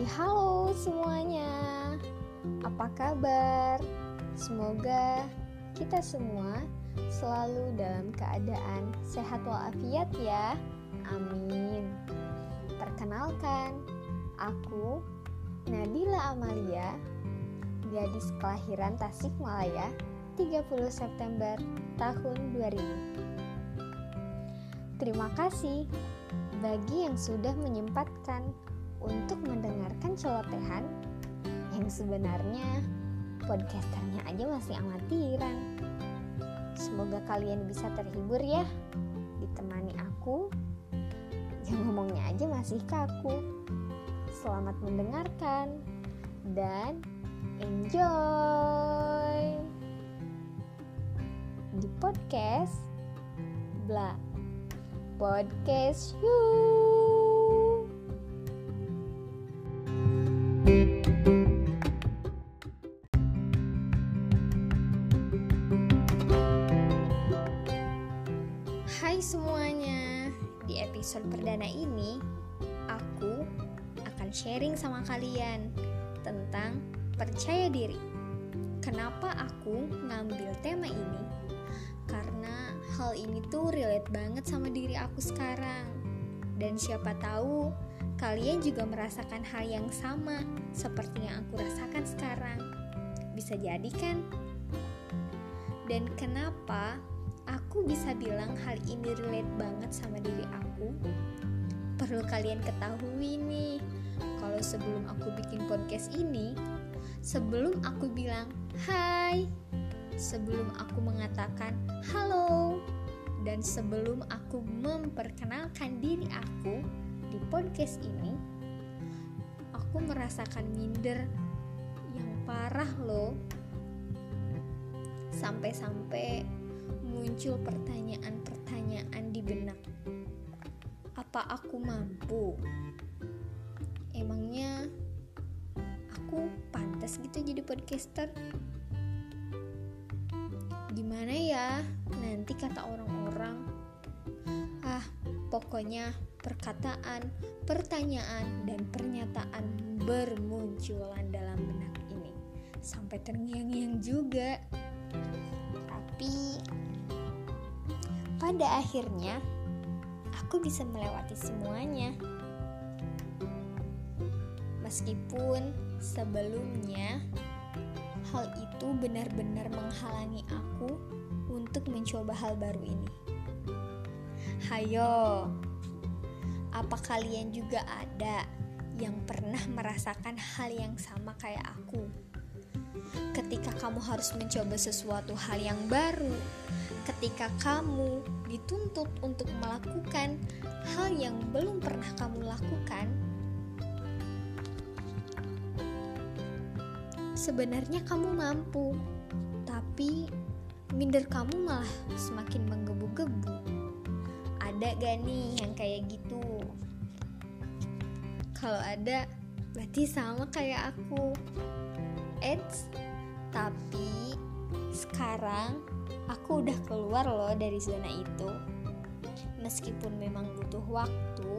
Hai halo semuanya. Apa kabar? Semoga kita semua selalu dalam keadaan sehat walafiat ya. Amin. Perkenalkan Aku Nadila Amalia Gadis kelahiran Tasikmalaya 30 September tahun 2000 Terima kasih bagi yang sudah menyempatkan untuk mendengarkan celotehan yang sebenarnya podcasternya aja masih amatiran. Semoga kalian bisa terhibur ya, ditemani aku yang ngomongnya aja masih kaku. Selamat mendengarkan dan enjoy di podcast Bla Podcast You. Hai semuanya, di episode perdana ini aku akan sharing sama kalian tentang percaya diri. Kenapa aku ngambil tema ini? Karena hal ini tuh relate banget sama diri aku sekarang. Dan siapa tahu kalian juga merasakan hal yang sama seperti yang aku rasakan sekarang. Bisa jadi kan? Dan kenapa aku bisa bilang hal ini relate banget sama diri aku? Perlu kalian ketahui nih, kalau sebelum aku bikin podcast ini, sebelum aku bilang hai, sebelum aku mengatakan halo, dan sebelum aku memperkenalkan diri aku di podcast ini, aku merasakan minder yang parah loh. Sampai-sampai muncul pertanyaan-pertanyaan di benak. Apa aku mampu? Emangnya aku pantas gitu jadi podcaster? Gimana ya nanti kata orang-orang? Ah, pokoknya perkataan, pertanyaan, dan pernyataan bermunculan dalam benak ini sampai terngiang-ngiang juga. Tapi pada akhirnya aku bisa melewati semuanya. Meskipun sebelumnya hal itu benar-benar menghalangi aku untuk mencoba hal baru ini. Hayo, apa kalian juga ada yang pernah merasakan hal yang sama kayak aku? Ketika kamu harus mencoba sesuatu hal yang baru, ketika kamu dituntut untuk melakukan hal yang belum pernah kamu lakukan, sebenarnya kamu mampu, tapi minder kamu malah semakin menggebu-gebu. Ada gak nih yang kayak gitu? Kalau ada, berarti sama kayak aku. Eits, tapi sekarang aku udah keluar loh dari zona itu. Meskipun memang butuh waktu,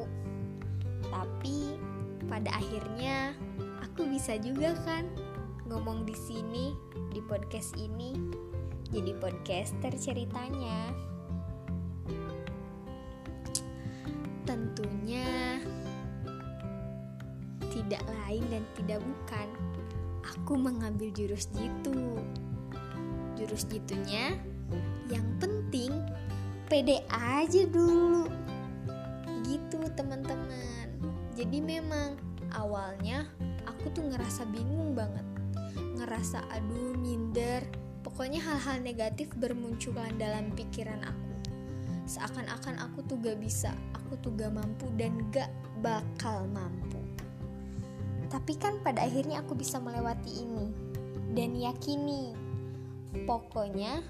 tapi pada akhirnya aku bisa juga kan ngomong di sini di podcast ini jadi podcaster ceritanya. Tentunya tidak lain dan tidak bukan aku mengambil jurus jitu. Jurus jitunya yang penting pede aja dulu. Gitu teman-teman. Jadi memang awalnya aku tuh ngerasa bingung banget. Ngerasa aduh minder. Pokoknya hal-hal negatif bermunculan dalam pikiran aku. Seakan-akan aku tuh gak bisa, aku tuh gak mampu dan gak bakal mampu. Tapi kan pada akhirnya aku bisa melewati ini dan yakini. Pokoknya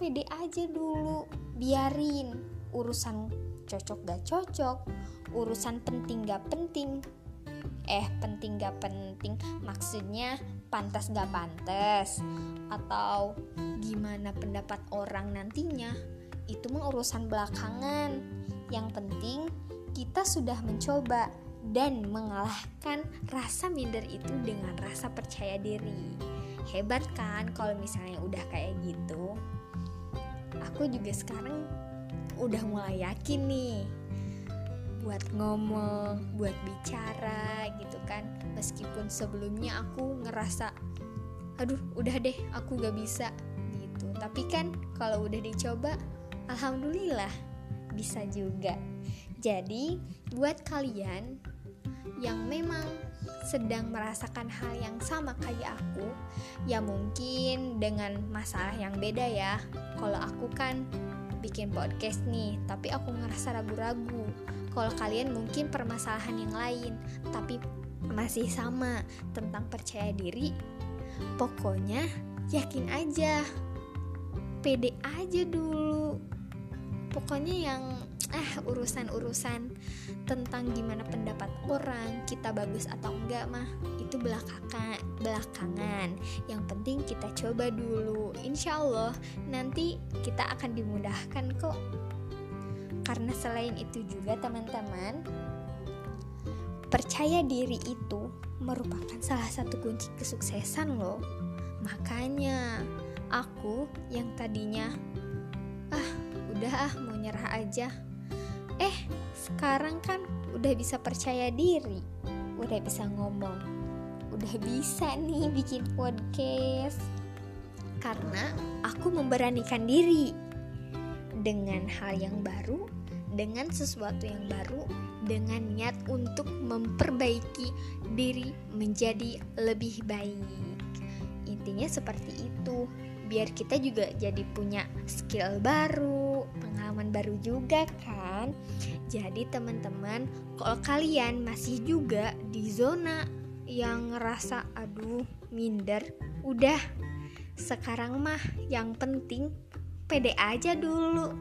pede aja dulu, biarin urusan cocok gak cocok, urusan penting gak penting. Eh, penting gak penting maksudnya pantas gak pantas atau gimana pendapat orang nantinya itu mah urusan belakangan. Yang penting kita sudah mencoba dan mengalahkan rasa minder itu dengan rasa percaya diri. Hebat kan kalau misalnya udah kayak gitu? Aku juga sekarang udah mulai yakin nih buat ngomong, buat bicara gitu kan. Meskipun sebelumnya aku ngerasa aduh udah deh aku gak bisa gitu. Tapi kan kalau udah dicoba alhamdulillah bisa juga. Jadi buat kalian yang memang sedang merasakan hal yang sama kayak aku, ya mungkin dengan masalah yang beda ya. Kalau aku kan bikin podcast nih, tapi aku ngerasa ragu-ragu. Kalau kalian mungkin permasalahan yang lain, tapi masih sama tentang percaya diri. Pokoknya yakin aja, pede aja dulu. Pokoknya yang ah urusan-urusan tentang gimana pendapat orang kita bagus atau enggak mah itu belakangan belakangan. Yang penting kita coba dulu. Insya Allah nanti kita akan dimudahkan kok. Karena selain itu juga teman-teman percaya diri itu merupakan salah satu kunci kesuksesan loh. Makanya aku yang tadinya ah udah ah mau nyerah aja eh sekarang kan udah bisa percaya diri udah bisa ngomong udah bisa nih bikin podcast. Karena aku memberanikan diri dengan hal yang baru dengan sesuatu yang baru dengan niat untuk memperbaiki diri menjadi lebih baik. Intinya seperti itu. Biar kita juga jadi punya skill baru, pengalaman baru juga kan. Jadi teman-teman, kalau kalian masih juga di zona yang ngerasa aduh minder, udah sekarang mah yang penting pede aja dulu